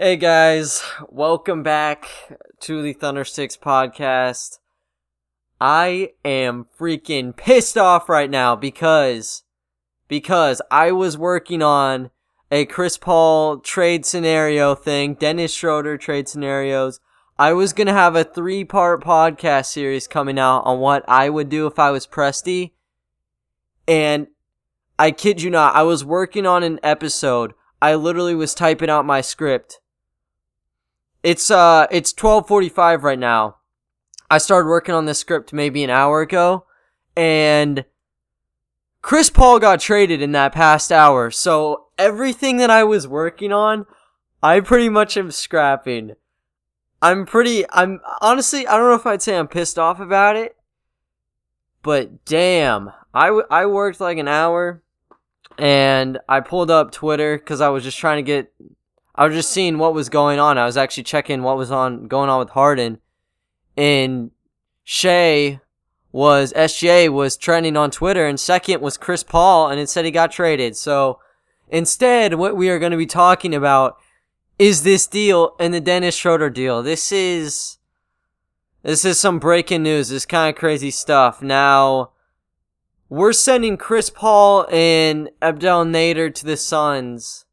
Hey guys, welcome back to the Thundersticks podcast. I am freaking pissed off right now because because I was working on a Chris Paul trade scenario thing, Dennis Schroeder trade scenarios. I was going to have a three-part podcast series coming out on what I would do if I was Presti. And I kid you not, I was working on an episode. I literally was typing out my script it's uh it's 12:45 right now. I started working on this script maybe an hour ago and Chris Paul got traded in that past hour. So everything that I was working on, I pretty much am scrapping. I'm pretty I'm honestly I don't know if I'd say I'm pissed off about it, but damn, I, w- I worked like an hour and I pulled up Twitter cuz I was just trying to get I was just seeing what was going on. I was actually checking what was on going on with Harden, and Shai was SGA was trending on Twitter, and second was Chris Paul, and it said he got traded. So instead, what we are going to be talking about is this deal and the Dennis Schroeder deal. This is this is some breaking news. This kind of crazy stuff. Now we're sending Chris Paul and Abdel Nader to the Suns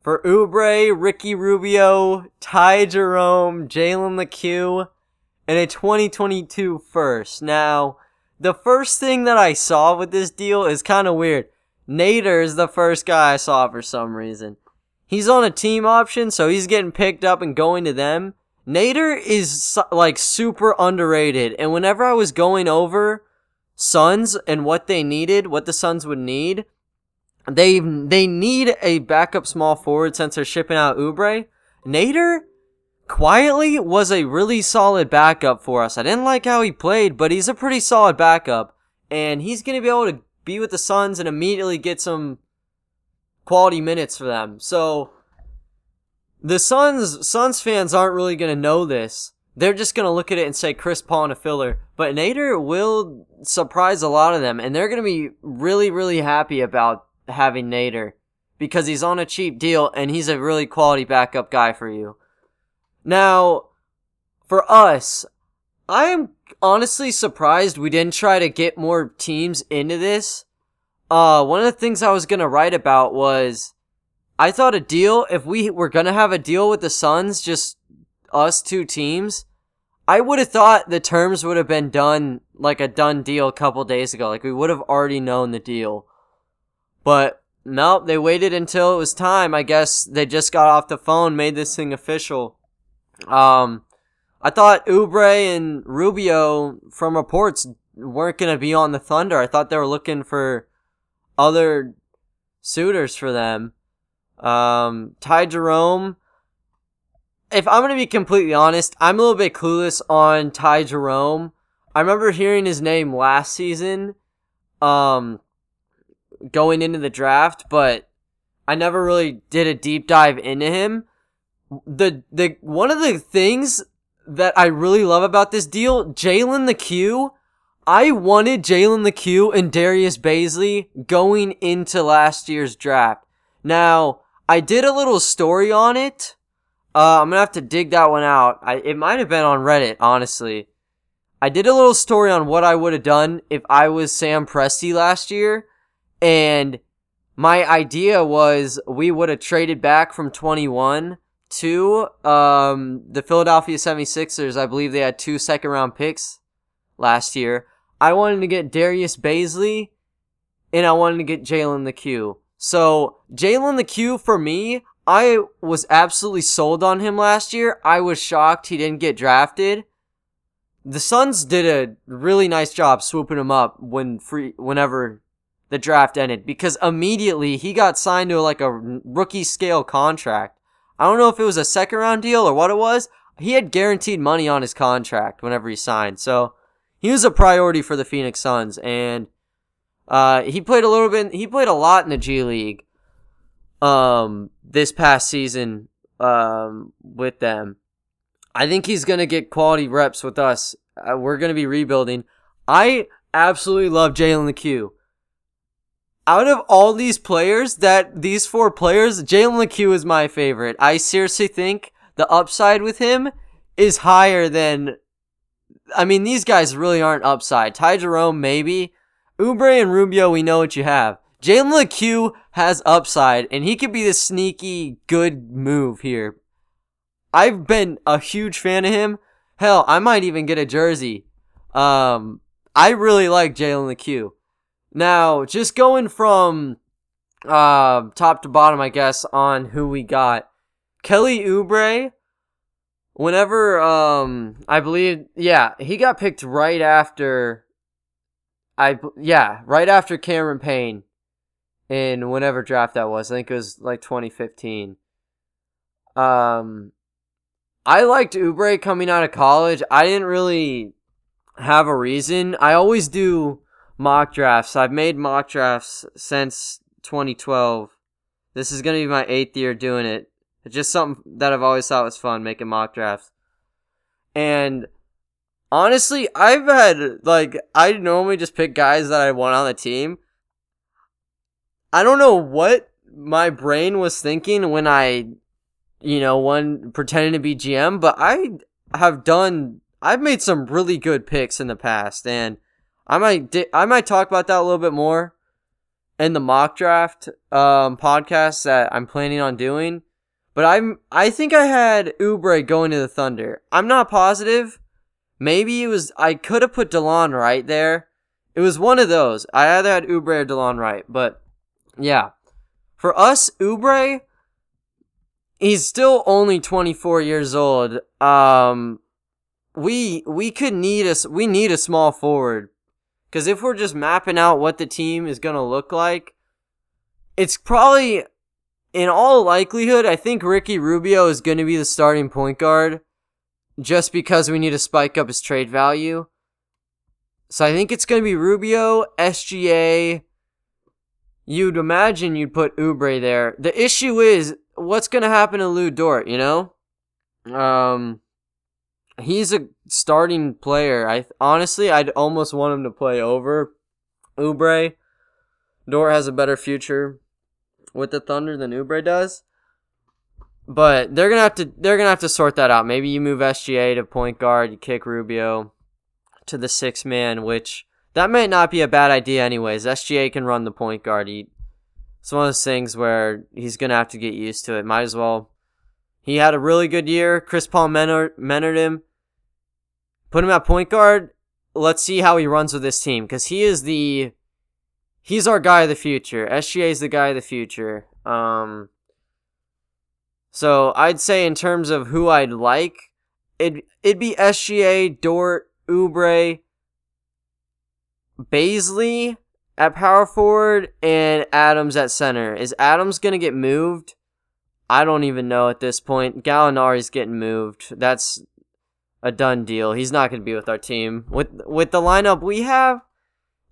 for Oubre, Ricky Rubio, Ty Jerome, Jalen Lecque, and a 2022 first. Now, the first thing that I saw with this deal is kind of weird. Nader is the first guy I saw for some reason. He's on a team option, so he's getting picked up and going to them. Nader is like super underrated, and whenever I was going over Suns and what they needed, what the Suns would need, they they need a backup small forward since they're shipping out Oubre. Nader quietly was a really solid backup for us. I didn't like how he played, but he's a pretty solid backup, and he's gonna be able to be with the Suns and immediately get some quality minutes for them. So the Suns Suns fans aren't really gonna know this. They're just gonna look at it and say Chris Paul and a filler. But Nader will surprise a lot of them, and they're gonna be really, really happy about having Nader because he's on a cheap deal and he's a really quality backup guy for you. Now, for us, I am honestly surprised we didn't try to get more teams into this. Uh, one of the things I was gonna write about was I thought a deal, if we were gonna have a deal with the Suns, just us two teams, I would have thought the terms would have been done like a done deal a couple days ago. Like we would have already known the deal. But nope, they waited until it was time. I guess they just got off the phone, made this thing official. Um, I thought Oubre and Rubio, from reports, weren't going to be on the Thunder. I thought they were looking for other suitors for them. Um, Ty Jerome. If I'm going to be completely honest, I'm a little bit clueless on Ty Jerome. I remember hearing his name last season. Um, going into the draft, but I never really did a deep dive into him. The the one of the things that I really love about this deal, Jalen Lecque. I wanted Jalen Lecque and Darius Bazley going into last year's draft. Now, I did a little story on it. Uh, I'm gonna have to dig that one out. I, it might have been on Reddit, honestly. I did a little story on what I would have done if I was Sam Presti last year. And my idea was we would have traded back from 21 to um, the Philadelphia 76ers. I believe they had two second round picks last year. I wanted to get Darius Bazley and I wanted to get Jalen Lecque. So Jalen Lecque for me, I was absolutely sold on him last year. I was shocked he didn't get drafted. The Suns did a really nice job swooping him up when free whenever the draft ended because immediately he got signed to like a rookie scale contract. I don't know if it was a second round deal or what it was. He had guaranteed money on his contract whenever he signed. So he was a priority for the Phoenix Suns and uh, he played a little bit he played a lot in the G League um this past season um with them. I think he's going to get quality reps with us. Uh, we're going to be rebuilding. I absolutely love Jalen Lecque. Out of all these players, that these four players, Jalen Lecque is my favorite. I seriously think the upside with him is higher than. I mean, these guys really aren't upside. Ty Jerome, maybe. Oubre and Rubio, we know what you have. Jalen Lecque has upside, and he could be the sneaky good move here. I've been a huge fan of him. Hell, I might even get a jersey. Um, I really like Jalen Lecque. Now, just going from uh, top to bottom, I guess, on who we got. Kelly Oubre, whenever, um, I believe, yeah, he got picked right after, I, yeah, right after Cameron Payne in whatever draft that was. I think it was like 2015. Um, I liked Oubre coming out of college. I didn't really have a reason. I always do mock drafts. I've made mock drafts since 2012. This is going to be my eighth year doing it. It's just something that I've always thought was fun, making mock drafts. And honestly, I've had, like, I normally just pick guys that I want on the team. I don't know what my brain was thinking when I, you know, one pretending to be GM, but I have done, I've made some really good picks in the past, and I might di- I might talk about that a little bit more in the mock draft um, podcast that I'm planning on doing. But I'm I think I had Oubre going to the Thunder. I'm not positive. Maybe it was I could have put Delon right there. It was one of those. I either had Oubre or Delon right, but yeah. For us, Oubre, he's still only 24 years old. Um, we we could need a we need a small forward because if we're just mapping out what the team is going to look like, it's probably, in all likelihood, I think Ricky Rubio is going to be the starting point guard just because we need to spike up his trade value. So I think it's going to be Rubio, SGA. You'd imagine you'd put Oubre there. The issue is what's going to happen to Lu Dort, you know? Um, he's a starting player. I honestly, I'd almost want him to play over Oubre. Dort has a better future with the Thunder than Oubre does. But they're gonna have to they're gonna have to sort that out. Maybe you move SGA to point guard, you kick Rubio to the six man, which that might not be a bad idea anyways. SGA can run the point guard. He, it's one of those things where he's gonna have to get used to it. Might as well. He had a really good year. Chris Paul mentored, mentored him. Put him at point guard. Let's see how he runs with this team because he is the he's our guy of the future. SGA is the guy of the future. Um, so I'd say in terms of who I'd like, it it'd be SGA, Dort, Oubre, Bazley at power forward, and Adams at center. Is Adams gonna get moved? I don't even know at this point. Gallinari's getting moved. That's a done deal. He's not going to be with our team. With with the lineup we have,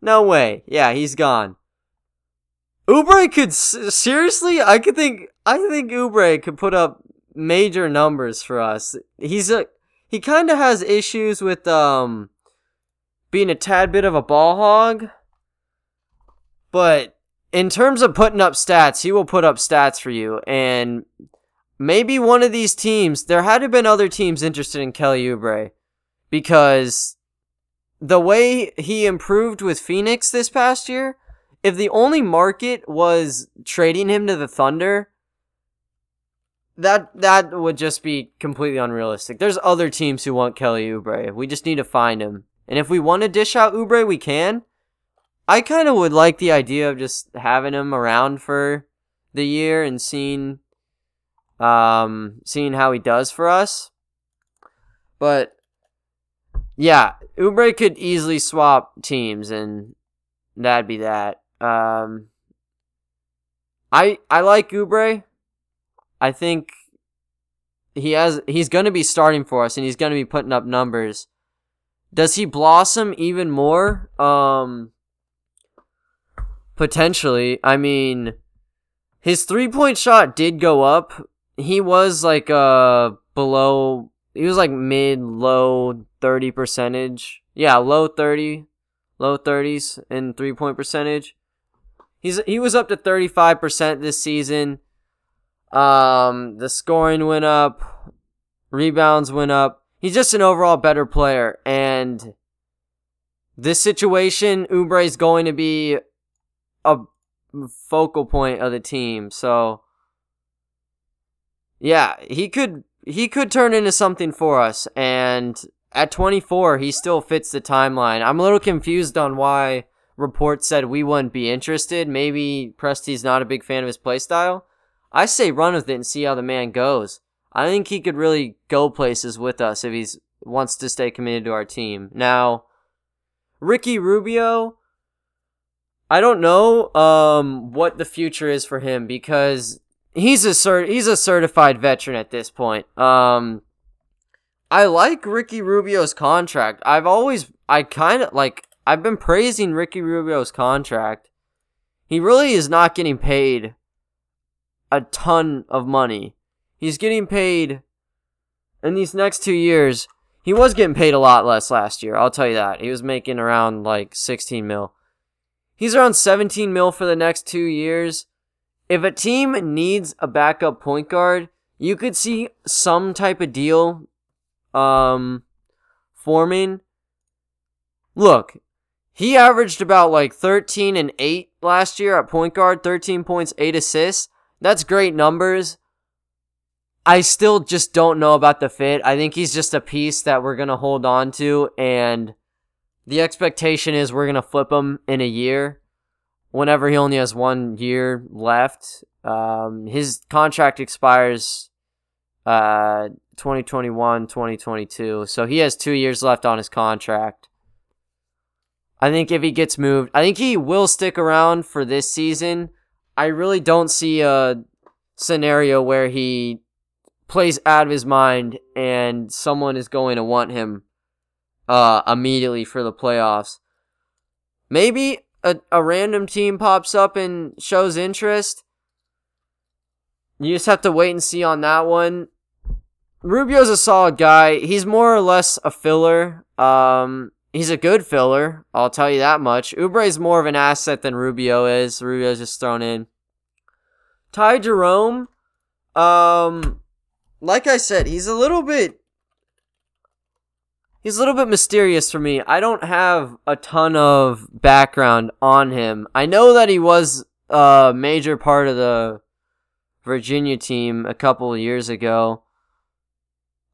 no way. Yeah, he's gone. Oubre could seriously, I could think I think Oubre could put up major numbers for us. He's a he kind of has issues with um being a tad bit of a ball hog, but in terms of putting up stats, he will put up stats for you and maybe one of these teams, there had to have been other teams interested in Kelly Oubre because the way he improved with Phoenix this past year, if the only market was trading him to the Thunder, that that would just be completely unrealistic. There's other teams who want Kelly Oubre. We just need to find him. And if we want to dish out Oubre, we can. I kind of would like the idea of just having him around for the year and seeing um, seeing how he does for us. But yeah, Oubre could easily swap teams, and that'd be that. Um, I I like Oubre. I think he has he's going to be starting for us, and he's going to be putting up numbers. Does he blossom even more? Um, potentially. I mean, his three point shot did go up he was like uh below he was like mid low 30 percentage yeah low 30 low 30s in three point percentage He's he was up to 35% this season. Um, the scoring went up, rebounds went up. He's just an overall better player, and this situation, Oubre is going to be a focal point of the team. So, yeah, he could he could turn into something for us, and at 24, he still fits the timeline. I'm a little confused on why reports said we wouldn't be interested. Maybe Presti's not a big fan of his playstyle. I say run with it and see how the man goes. I think he could really go places with us if he wants to stay committed to our team. Now, Ricky Rubio, I don't know um, what the future is for him because he's a cert- he's a certified veteran at this point. Um, I like Ricky Rubio's contract. I've always I kind of like I've been praising Ricky Rubio's contract. He really is not getting paid a ton of money. He's getting paid in these next two years. He was getting paid a lot less last year. I'll tell you that. He was making around like 16 mil. He's around 17 mil for the next two years. If a team needs a backup point guard, you could see some type of deal um forming. Look, he averaged about like 13 and 8 last year at point guard, 13 points, 8 assists. That's great numbers. I still just don't know about the fit. I think he's just a piece that we're going to hold on to and the expectation is we're going to flip him in a year whenever he only has one year left. Um, his contract expires uh, 2021, 2022. So he has two years left on his contract. I think if he gets moved, I think he will stick around for this season. I really don't see a scenario where he plays out of his mind and someone is going to want him uh, immediately for the playoffs. Maybe a, a random team pops up and shows interest. You just have to wait and see on that one. Rubio's a solid guy. He's more or less a filler. Um, he's a good filler. I'll tell you that much. Oubre is more of an asset than Rubio is. Rubio's just thrown in. Ty Jerome, um, like I said, he's a little bit. He's a little bit mysterious for me. I don't have a ton of background on him. I know that he was a major part of the Virginia team a couple years ago.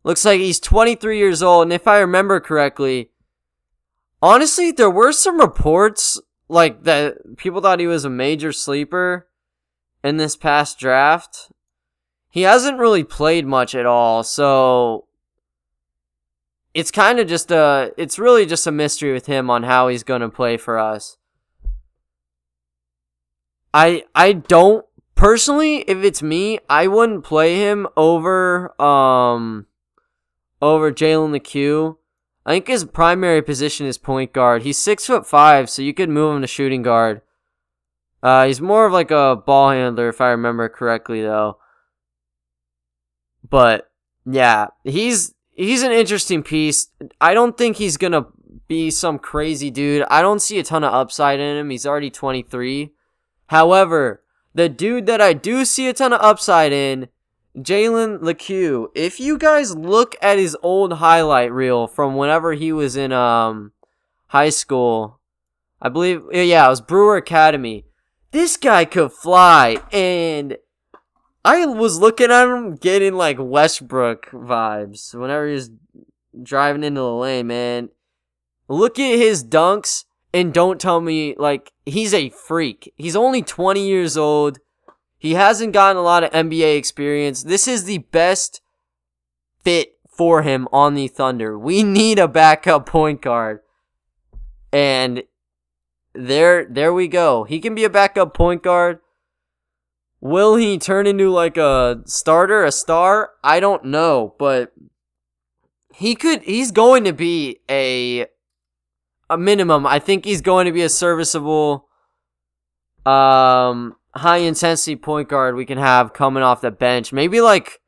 Looks like he's 23 years old, and if I remember correctly, honestly, there were some reports like that people thought he was a major sleeper in this past draft. He hasn't really played much at all, so it's kind of just a it's really just a mystery with him on how he's going to play for us. I I don't personally if it's me, I wouldn't play him over um over Jalen Lecque I think his primary position is point guard. He's six foot five, so you could move him to shooting guard. Uh, he's more of like a ball handler, if I remember correctly, though. But yeah, he's he's an interesting piece. I don't think he's gonna be some crazy dude. I don't see a ton of upside in him. He's already 23. However, the dude that I do see a ton of upside in Jalen Lecque, if you guys look at his old highlight reel from whenever he was in um high school, I believe yeah, it was Brewer Academy. This guy could fly and I was looking at him getting like Westbrook vibes whenever he's driving into the lane, man. Look at his dunks and don't tell me like he's a freak. He's only 20 years old. He hasn't gotten a lot of NBA experience. This is the best fit for him on the Thunder. We need a backup point guard. And there there we go. He can be a backup point guard. Will he turn into like a starter, a star? I don't know, but he could he's going to be a a minimum. I think he's going to be a serviceable um high intensity point guard we can have coming off the bench. Maybe like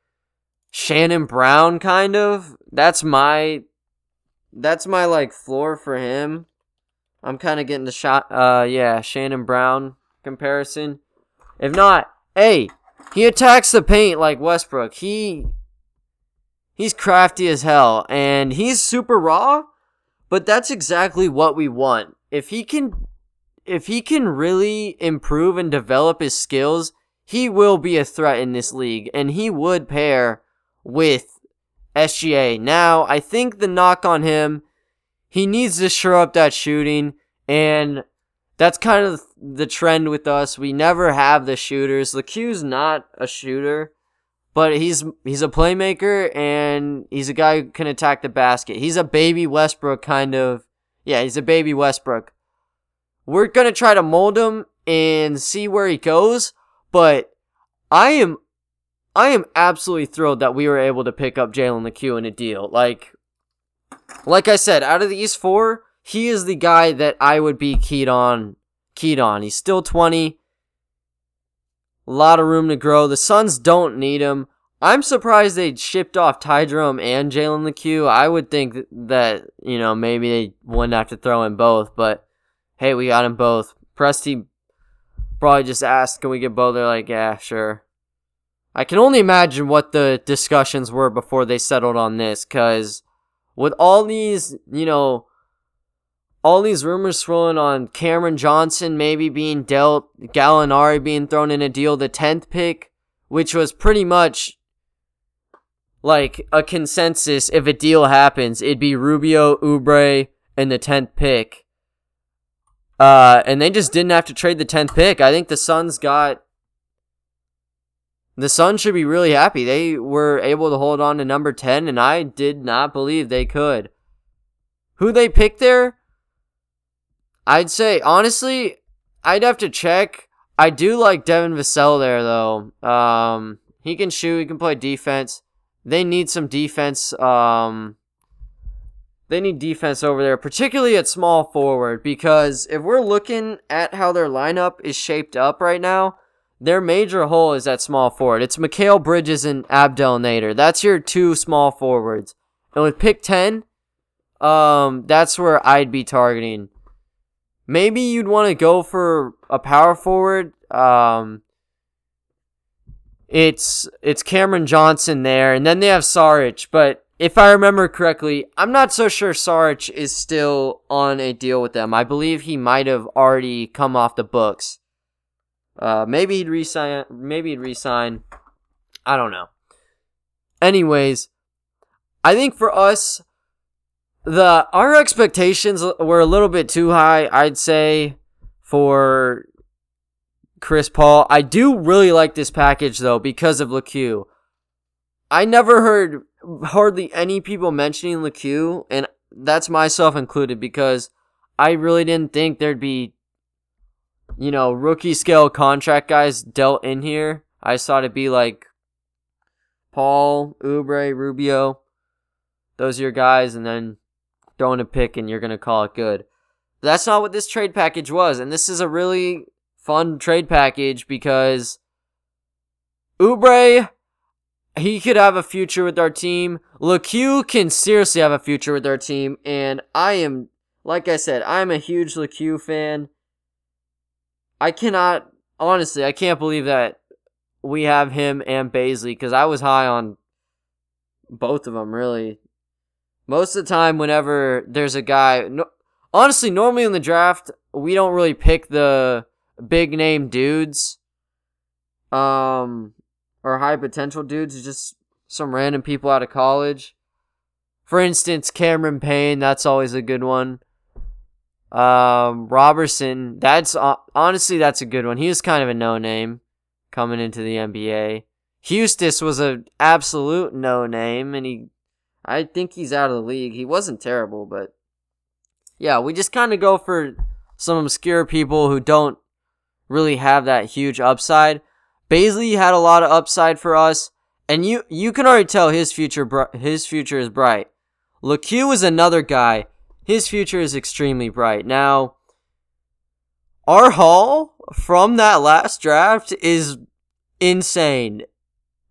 Shannon Brown kind of. That's my that's my like floor for him. I'm kind of getting the shot uh yeah, Shannon Brown comparison. If not, hey, he attacks the paint like Westbrook. He he's crafty as hell and he's super raw, but that's exactly what we want. If he can if he can really improve and develop his skills, he will be a threat in this league and he would pair with SGA. Now, I think the knock on him, he needs to shore up that shooting and that's kind of the trend with us. We never have the shooters. Lecque's not a shooter, but he's he's a playmaker and he's a guy who can attack the basket. He's a baby Westbrook kind of. Yeah, he's a baby Westbrook. We're gonna try to mold him and see where he goes, but I am I am absolutely thrilled that we were able to pick up Jalen Lecque in a deal. Like like I said, out of these four, he is the guy that I would be keyed on. Keyed on. He's still 20. A lot of room to grow. The Suns don't need him. I'm surprised they shipped off Ty Jerome and Jalen Lecque. I would think that, you know, maybe they wouldn't have to throw in both, but hey, we got them both. Presti probably just asked, can we get both? They're like, yeah, sure. I can only imagine what the discussions were before they settled on this, because with all these, you know, all these rumors swirling on Cameron Johnson maybe being dealt, Gallinari being thrown in a deal, the 10th pick, which was pretty much like a consensus. If a deal happens, it'd be Rubio, Oubre, and the 10th pick. Uh, and they just didn't have to trade the 10th pick. I think the Suns got. The Suns should be really happy. They were able to hold on to number 10, and I did not believe they could. Who they picked there? I'd say honestly, I'd have to check. I do like Devin Vassell there though. Um, he can shoot. He can play defense. They need some defense. Um, they need defense over there, particularly at small forward, because if we're looking at how their lineup is shaped up right now, their major hole is at small forward. It's Mikal Bridges and Abdel Nader. That's your two small forwards. And with pick 10, um, that's where I'd be targeting maybe you'd want to go for a power forward. Um, it's it's Cameron Johnson there, and then they have Saric. But if I remember correctly, I'm not so sure Saric is still on a deal with them. I believe he might have already come off the books. Uh, maybe he'd resign. Maybe he'd resign. I don't know. Anyways, I think for us, the our expectations were a little bit too high, I'd say, for Chris Paul. I do really like this package though because of Lecque. I never heard hardly any people mentioning Lecque, and that's myself included because I really didn't think there'd be, you know, rookie scale contract guys dealt in here. I saw it'd be like Paul, Oubre, Rubio. Those are your guys, and then throwing a pick and you're going to call it good. That's not what this trade package was. And this is a really fun trade package because Oubre, he could have a future with our team. Lecque can seriously have a future with our team. And I am, like I said, I'm a huge Lecque fan. I cannot, honestly, I can't believe that we have him and Bazley because I was high on both of them, really most of the time whenever there's a guy no, honestly normally in the draft we don't really pick the big name dudes um or high potential dudes. Just some random people out of college. For instance cameron payne that's always a good one. Um roberson that's uh, honestly that's a good one. He was kind of a no name coming into the nba Huestis was an absolute no name and he I think he's out of the league. He wasn't terrible, but yeah, we just kind of go for some obscure people who don't really have that huge upside. Bazley had a lot of upside for us, and you you can already tell his future his future is bright. Lecque is another guy. His future is extremely bright. Now, our haul from that last draft is insane.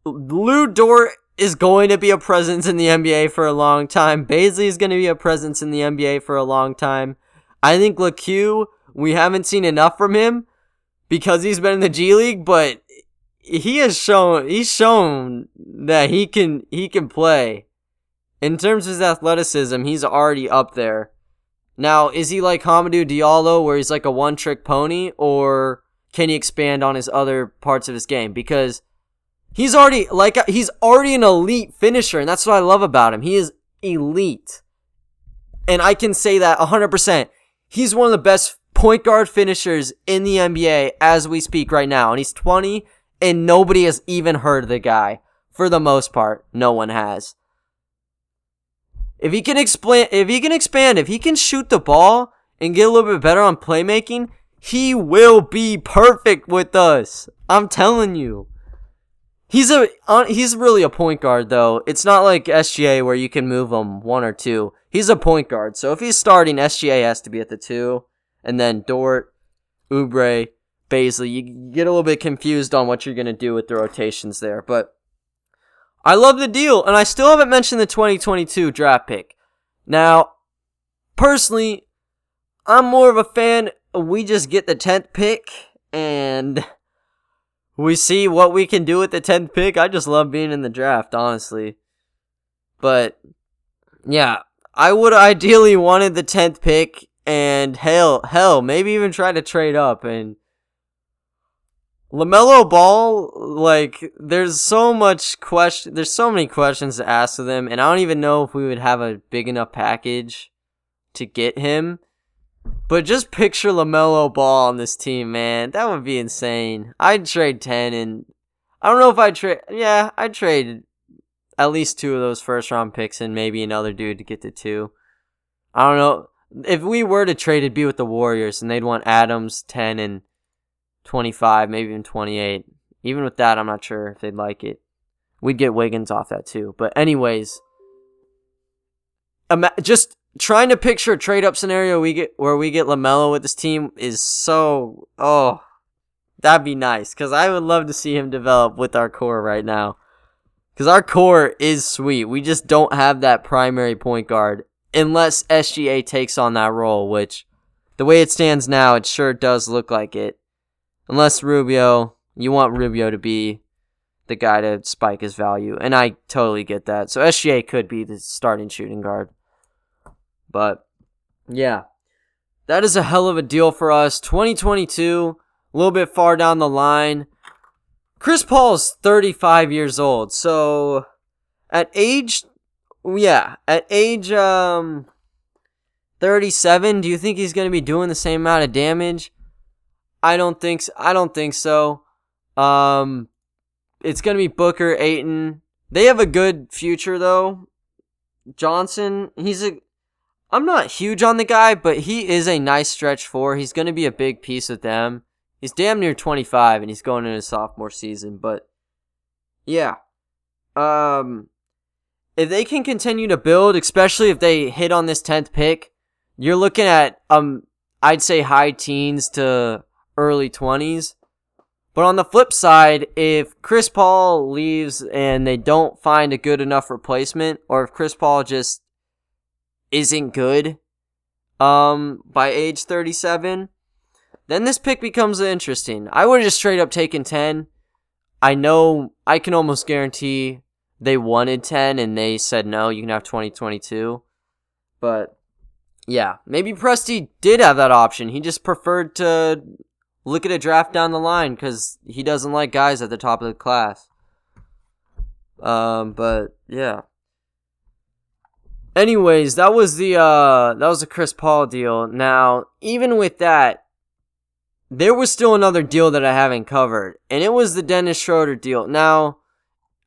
Lu Dort is going to be a presence in the NBA for a long time. Bazley is going to be a presence in the NBA for a long time. I think Lecque, we haven't seen enough from him, because he's been in the G League, but he has shown he's shown that he can he can play. In terms of his athleticism, he's already up there. Now, is he like Hamidou Diallo where he's like a one trick pony or can he expand on his other parts of his game? Because he's already like he's already an elite finisher and that's what I love about him. He is elite. And I can say that 100%. He's one of the best point guard finishers in the NBA as we speak right now. And he's 20 and nobody has even heard of the guy. For the most part, no one has. If he can explain, if he can expand, if he can shoot the ball and get a little bit better on playmaking, he will be perfect with us. I'm telling you. He's a he's really a point guard though. It's not like SGA where you can move him one or two. He's a point guard. So if he's starting, SGA has to be at the two, and then Dort, Oubre, Bazley. You get a little bit confused on what you're to do with the rotations there. But I love the deal, and I still haven't mentioned the 2022 draft pick. Now, personally, I'm more of a fan. We just get the 10th pick, and we see what we can do with the 10th pick. I just love being in the draft, honestly. But, yeah, I would ideally wanted the 10th pick and hell, hell, maybe even try to trade up and LaMelo Ball, like, there's so much question, there's so many questions to ask of them, and I don't even know if we would have a big enough package to get him. But just picture LaMelo Ball on this team, man. That would be insane. I'd trade 10 and I don't know if I'd trade, yeah, I'd trade at least two of those first round picks and maybe another dude to get to two. I don't know. If we were to trade, it'd be with the Warriors and they'd want Adams, 10, and 25, maybe even 28. Even with that, I'm not sure if they'd like it. We'd get Wiggins off that too. But, anyways, just trying to picture a trade up scenario we get where we get LaMelo with this team is so, oh, that'd be nice. Because I would love to see him develop with our core right now. Because our core is sweet. We just don't have that primary point guard unless SGA takes on that role, which the way it stands now, it sure does look like it. Unless Rubio, you want Rubio to be the guy to spike his value. And I totally get that. So SGA could be the starting shooting guard. But yeah. That is a hell of a deal for us. 2022, a little bit far down the line. Chris Paul's 35 years old. So at age yeah, at age um 37, do you think he's going to be doing the same amount of damage? I don't think so. I don't think so. Um, it's gonna be Booker, Ayton. They have a good future though. Johnson, he's a. I'm not huge on the guy, but he is a nice stretch four. He's gonna be a big piece of them. He's damn near 25, and he's going into his sophomore season. But yeah, um, if they can continue to build, especially if they hit on this 10th pick, you're looking at um, I'd say high teens to early 20s. But on the flip side, if Chris Paul leaves and they don't find a good enough replacement, or if Chris Paul just isn't good um, by age 37, then this pick becomes interesting. I would have just straight up taken 10. I know I can almost guarantee they wanted 10 and they said no, you can have 2022. But yeah, maybe Presti did have that option. He just preferred to look at a draft down the line because he doesn't like guys at the top of the class. Um, but yeah. Anyways, that was the uh that was the Chris Paul deal. Now, even with that, there was still another deal that I haven't covered, and it was the Dennis Schroeder deal. Now,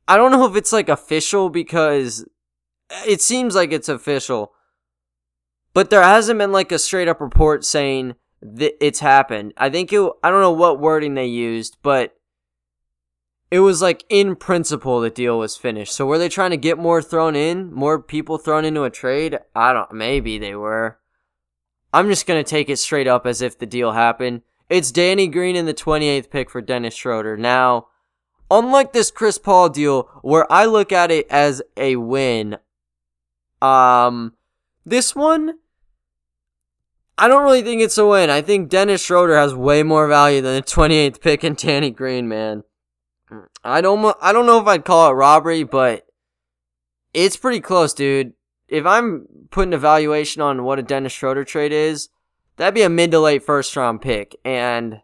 I don't know if it's like official because it seems like it's official, but there hasn't been like a straight up report saying that it's happened. I think it, I don't know what wording they used, but it was like in principle the deal was finished. So were they trying to get more thrown in, more people thrown into a trade? I don't. Maybe they were. I'm just gonna take it straight up as if the deal happened. It's Danny Green in the 28th pick for Dennis Schroeder. Now, unlike this Chris Paul deal, where I look at it as a win, um, this one I don't really think it's a win. I think Dennis Schroeder has way more value than the 28th pick in Danny Green, man. I don't I don't know if I'd call it robbery, but it's pretty close, dude. If I'm putting a valuation on what a Dennis Schroeder trade is, that'd be a mid to late first round pick. And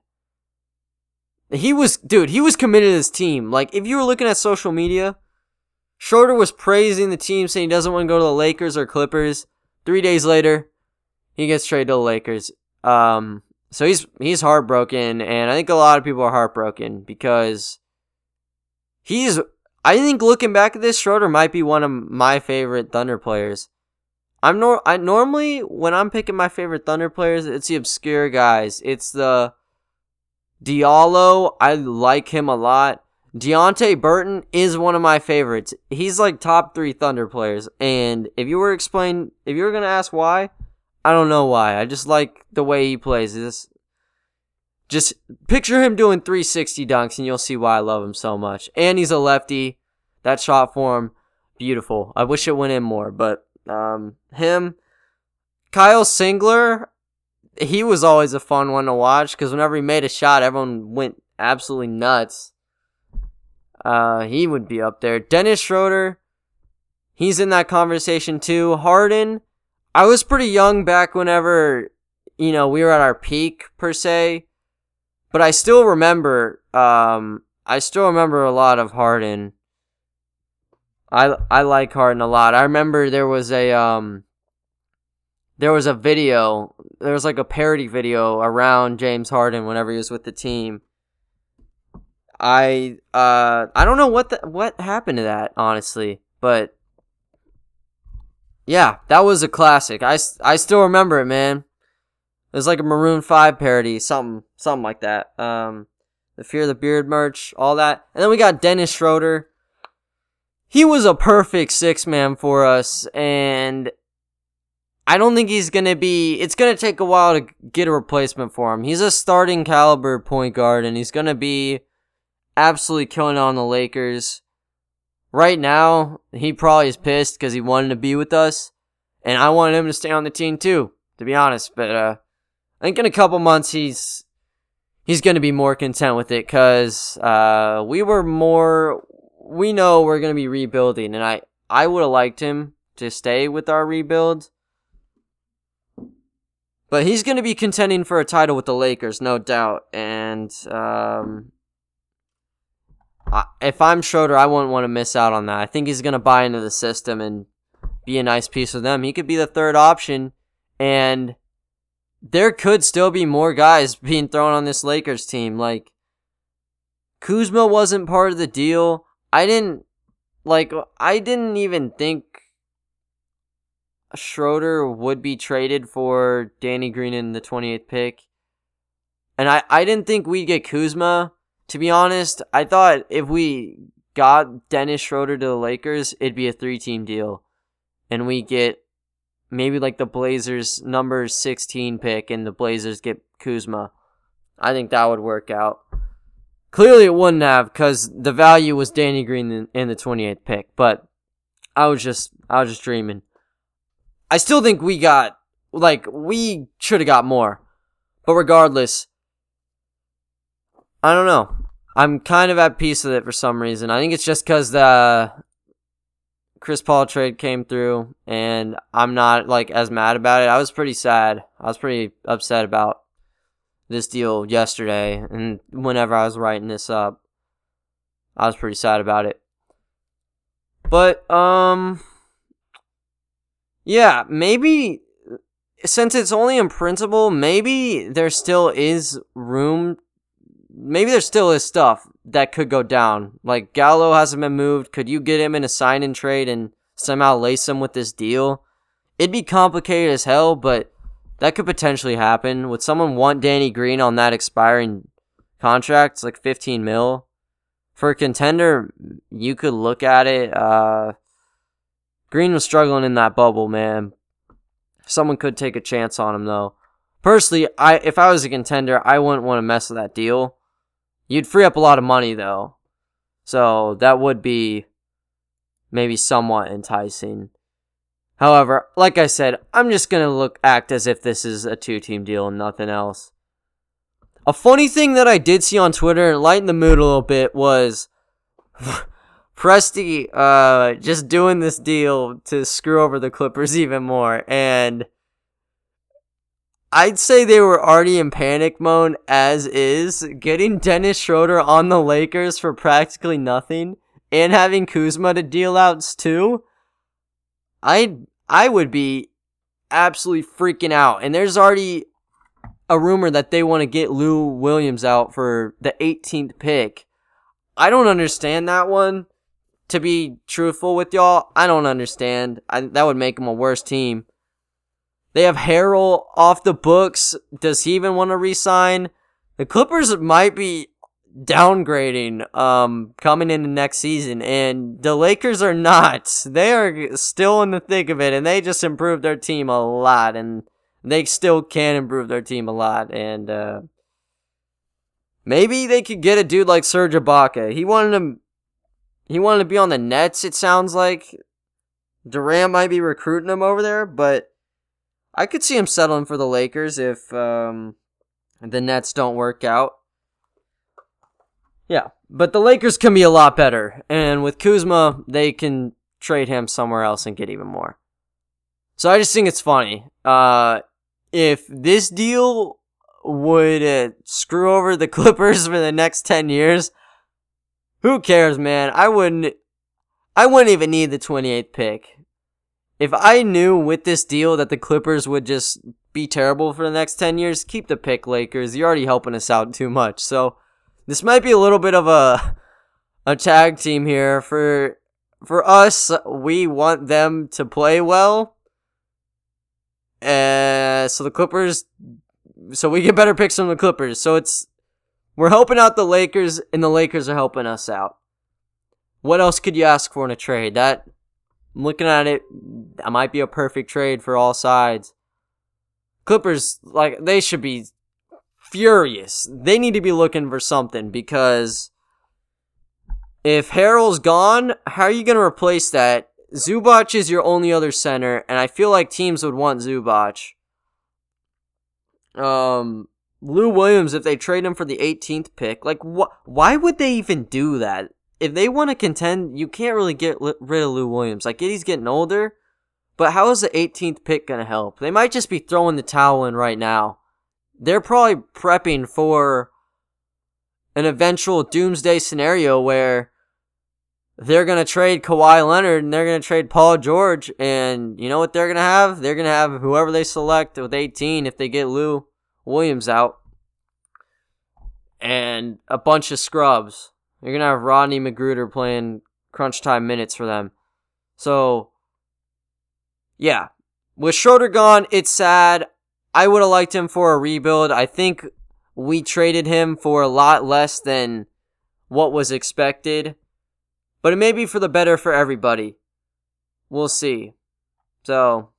he was, dude, he was committed to this team. Like, if you were looking at social media, Schroeder was praising the team, saying he doesn't want to go to the Lakers or Clippers. Three days later, he gets traded to the Lakers. Um, so he's he's heartbroken, and I think a lot of people are heartbroken because he's. I think looking back at this, Schroeder might be one of my favorite Thunder players. I'm nor I normally when I'm picking my favorite Thunder players, it's the obscure guys. It's the Diallo. I like him a lot. Deonte Burton is one of my favorites. He's like top three Thunder players. And if you were explain, if you were gonna ask why, I don't know why. I just like the way he plays. This, just picture him doing 360 dunks, and you'll see why I love him so much. And he's a lefty. That shot form, beautiful. I wish it went in more, but um, him, Kyle Singler, he was always a fun one to watch because whenever he made a shot, everyone went absolutely nuts. Uh, he would be up there. Dennis Schroeder, he's in that conversation too. Harden, I was pretty young back whenever, you know, we were at our peak per se, but I still remember, um, I still remember a lot of Harden. I I like Harden a lot. I remember there was a um, there was a video, there was like a parody video around James Harden whenever he was with the team I uh I don't know what the, what happened to that honestly, but yeah, that was a classic. I, I still remember it, man. It was like a Maroon 5 parody, something something like that. Um the Fear of the Beard merch, all that. And then we got Dennis Schroeder. He was a perfect six man for us and I don't think he's going to be it's going to take a while to get a replacement for him. He's a starting caliber point guard and he's going to be absolutely killing on the Lakers. Right now, he probably is pissed because he wanted to be with us, and I wanted him to stay on the team too, to be honest. But uh, I think in a couple months he's he's going to be more content with it because uh, we were more. We know we're going to be rebuilding, and I I would have liked him to stay with our rebuild. But he's going to be contending for a title with the Lakers, no doubt. And um, I, if I'm Schroeder, I wouldn't want to miss out on that. I think he's going to buy into the system and be a nice piece of them. He could be the third option, and there could still be more guys being thrown on this Lakers team. Like, Kuzma wasn't part of the deal. I didn't, like, I didn't even think Schroeder would be traded for Danny Green in the 28th pick. And I, I didn't think we'd get Kuzma to be honest, I thought if we got Dennis Schroeder to the Lakers, it'd be a three team deal. And we get maybe like the Blazers number 16 pick and the Blazers get Kuzma. I think that would work out. Clearly, it wouldn't have because the value was Danny Green in the 28th pick, but I was just I was just dreaming. I still think we got like we should have got more, but regardless, I don't know. I'm kind of at peace with it for some reason. I think it's just because the Chris Paul trade came through, and I'm not like as mad about it. I was pretty sad. I was pretty upset about this deal yesterday, and whenever I was writing this up, I was pretty sad about it. But um, yeah, maybe since it's only in principle, maybe there still is room maybe there still is stuff that could go down. Like Gallo hasn't been moved. Could you get him in a sign and trade and somehow lace him with this deal? It'd be complicated as hell, but that could potentially happen. Would someone want Danny Green on that expiring contract? It's like 15 mil. For a contender, you could look at it. Uh, Green was struggling in that bubble, man. Someone could take a chance on him though. Personally, I if I was a contender, I wouldn't want to mess with that deal. You'd free up a lot of money though. So that would be maybe somewhat enticing. However, like I said, I'm just gonna look act as if this is a two team deal and nothing else. A funny thing that I did see on Twitter and lighten the mood a little bit was Presti uh, just doing this deal to screw over the Clippers even more. And I'd say they were already in panic mode as is. Getting Dennis Schroeder on the Lakers for practically nothing and having Kuzma to deal outs too. I I would be absolutely freaking out. And there's already a rumor that they want to get Lou Williams out for the 18th pick. I don't understand that one to be truthful with y'all, I don't understand. I, that would make them a worse team. They have Harrell off the books. Does he even want to resign? The Clippers might be downgrading um coming into next season and the Lakers are not. They are still in the thick of it and they just improved their team a lot and they still can improve their team a lot and uh maybe they could get a dude like Serge Ibaka. He wanted to he wanted to be on the Nets, it sounds like. Durant might be recruiting him over there, but I could see him settling for the Lakers if um, the Nets don't work out. Yeah, but the Lakers can be a lot better, and with Kuzma, they can trade him somewhere else and get even more. So I just think it's funny. Uh, if this deal would uh, screw over the Clippers for the next 10 years, who cares, man? I wouldn't. I wouldn't even need the 28th pick. If I knew with this deal that the Clippers would just be terrible for the next 10 years, keep the pick, Lakers. You're already helping us out too much. So this might be a little bit of a a tag team here for for us. We want them to play well. Uh, so the Clippers so we get better picks from the Clippers. So it's we're helping out the Lakers, and the Lakers are helping us out. What else could you ask for in a trade? That looking at it, that might be a perfect trade for all sides. Clippers, like they should be furious. They need to be looking for something because if Harrell's gone, how are you going to replace that? Zubac is your only other center, and I feel like teams would want Zubac. Um, Lou Williams, if they trade him for the 18th pick, like what? Why would they even do that? If they want to contend, you can't really get rid of Lou Williams. Like he's getting older, but how is the 18th pick gonna help? They might just be throwing the towel in right now. They're probably prepping for an eventual doomsday scenario where they're gonna trade Kawhi Leonard and they're gonna trade Paul George, and you know what they're gonna have? They're gonna have whoever they select with 18 if they get Lou. Williams out, and a bunch of scrubs. You're gonna have Rodney McGruder playing crunch time minutes for them. So, yeah, with Schroeder gone, it's sad. I would have liked him for a rebuild. I think we traded him for a lot less than what was expected, but it may be for the better for everybody. We'll see. So,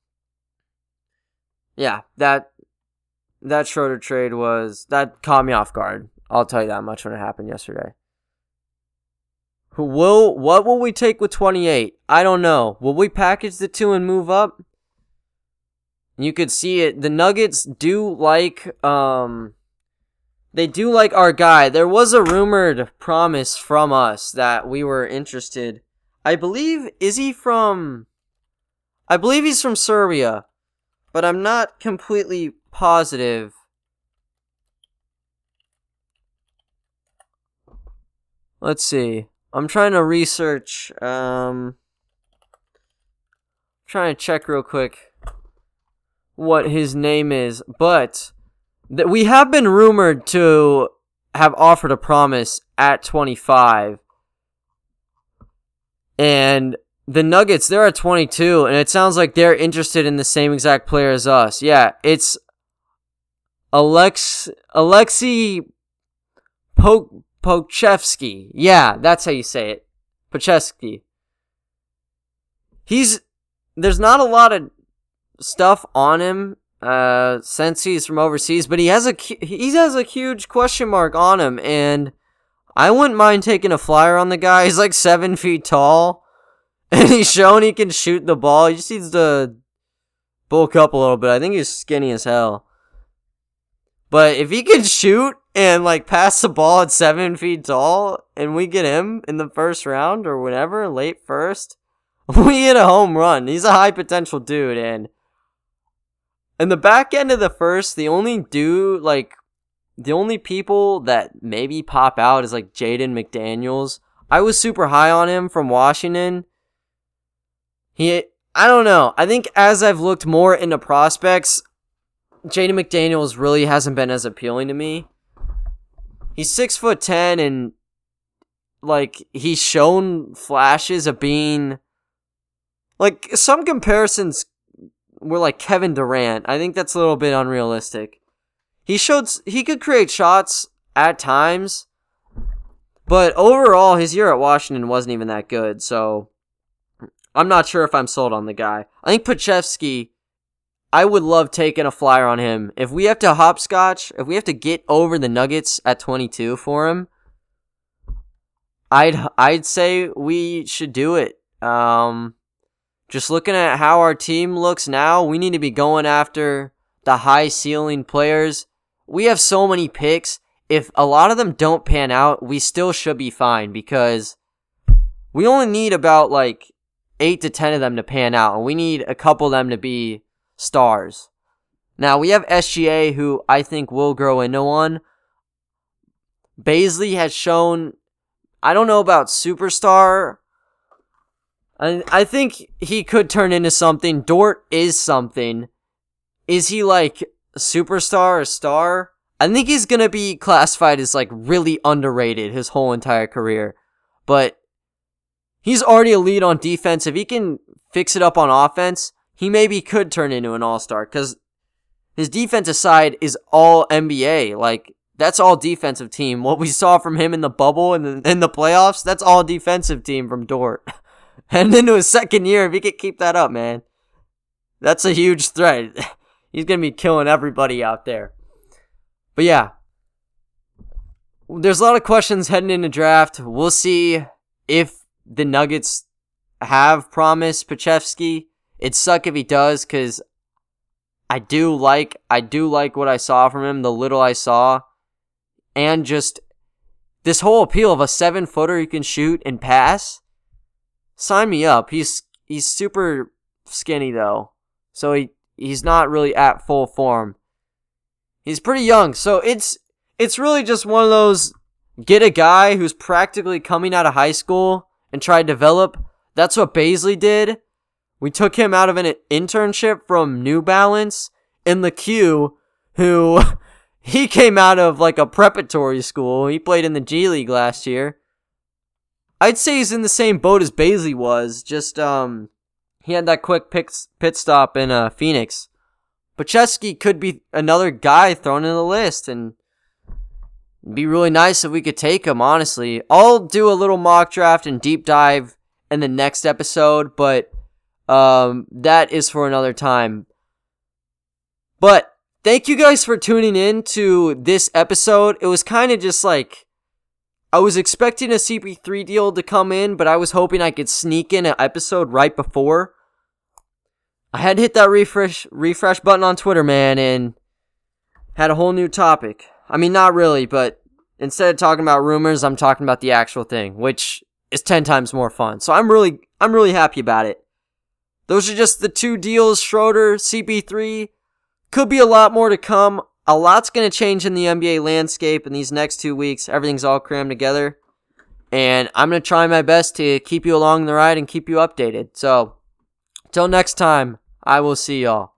yeah, that that Schroeder trade was that caught me off guard. I'll tell you that much when it happened yesterday. Will what will we take with 28? I don't know. Will we package the two and move up? You could see it. The Nuggets do like um they do like our guy. There was a rumored promise from us that we were interested. I believe is he from I believe he's from Serbia, but I'm not completely positive let's see i'm trying to research um trying to check real quick what his name is but that we have been rumored to have offered a promise at 25 and the Nuggets, they're at 22, and it sounds like they're interested in the same exact player as us. Yeah, it's Alex Alexei po- Pokusevski. Yeah, that's how you say it. Pokusevski. He's there's not a lot of stuff on him uh since he's from overseas, but he has a he has a huge question mark on him and I wouldn't mind taking a flyer on the guy. He's like 7 feet tall. and he's shown he can shoot the ball. He just needs to bulk up a little bit. I think he's skinny as hell. But if he can shoot and like pass the ball at seven feet tall, and we get him in the first round or whatever, late first, we hit a home run. He's a high potential dude, and in the back end of the first, the only dude like the only people that maybe pop out is like Jaden McDaniels. I was super high on him from Washington. He, I don't know. I think as I've looked more into prospects, Jaden McDaniels really hasn't been as appealing to me. He's six foot ten and like he's shown flashes of being like some comparisons were like Kevin Durant. I think that's a little bit unrealistic. He showed he could create shots at times, but overall his year at Washington wasn't even that good. So I'm not sure if I'm sold on the guy. I think Pokusevski, I would love taking a flyer on him. If we have to hopscotch, if we have to get over the Nuggets at 22 for him, I'd I'd say we should do it. Um, just looking at how our team looks now, we need to be going after the high ceiling players we have so many picks. If a lot of them don't pan out, we still should be fine because we only need about like eight to ten of them to pan out, and we need a couple of them to be stars. Now we have SGA, who I think will grow into one. Bazley has shown, I don't know about superstar. I I think he could turn into something. Dort is something. Is he like superstar or star. I think he's gonna be classified as like really underrated his whole entire career. But he's already a lead on defense. If he can fix it up on offense, he maybe could turn into an all star because his defensive side is all NBA. Like that's all defensive team. What we saw from him in the bubble and in, the playoffs, that's all defensive team from Dort. and into his second year, if he could keep that up, man, that's a huge threat. He's going to be killing everybody out there. But yeah, there's a lot of questions heading into draft. We'll see if the Nuggets have promised Pokusevski. It'd suck if he does because I do like I do like what I saw from him, the little I saw, and just this whole appeal of a seven footer who can shoot and pass. Sign me up. He's he's super skinny though, so he he's not really at full form. He's pretty young, so it's it's really just one of those get a guy who's practically coming out of high school and try to develop. That's what Bazley did. We took him out of an internship from New Balance in the queue, who he came out of like a preparatory school. He played in the G League last year. I'd say he's in the same boat as Bazley was, just um he had that quick pit pit stop in uh, Phoenix. Pokusevski could be another guy thrown in the list, and be really nice if we could take him. Honestly, I'll do a little mock draft and deep dive in the next episode, but um, that is for another time. But thank you guys for tuning in to this episode. It was kind of just like I was expecting a CP3 deal to come in, but I was hoping I could sneak in an episode right before. I had to hit that refresh refresh button on Twitter, man, and had a whole new topic. I mean, not really, but instead of talking about rumors, I'm talking about the actual thing, which is 10 times more fun. So I'm really I'm really happy about it. Those are just the two deals, Schroeder, CP3. Could be a lot more to come a lot's going to change in the NBA landscape in these next two weeks. Everything's all crammed together. And I'm going to try my best to keep you along the ride and keep you updated. So, till next time, I will see y'all.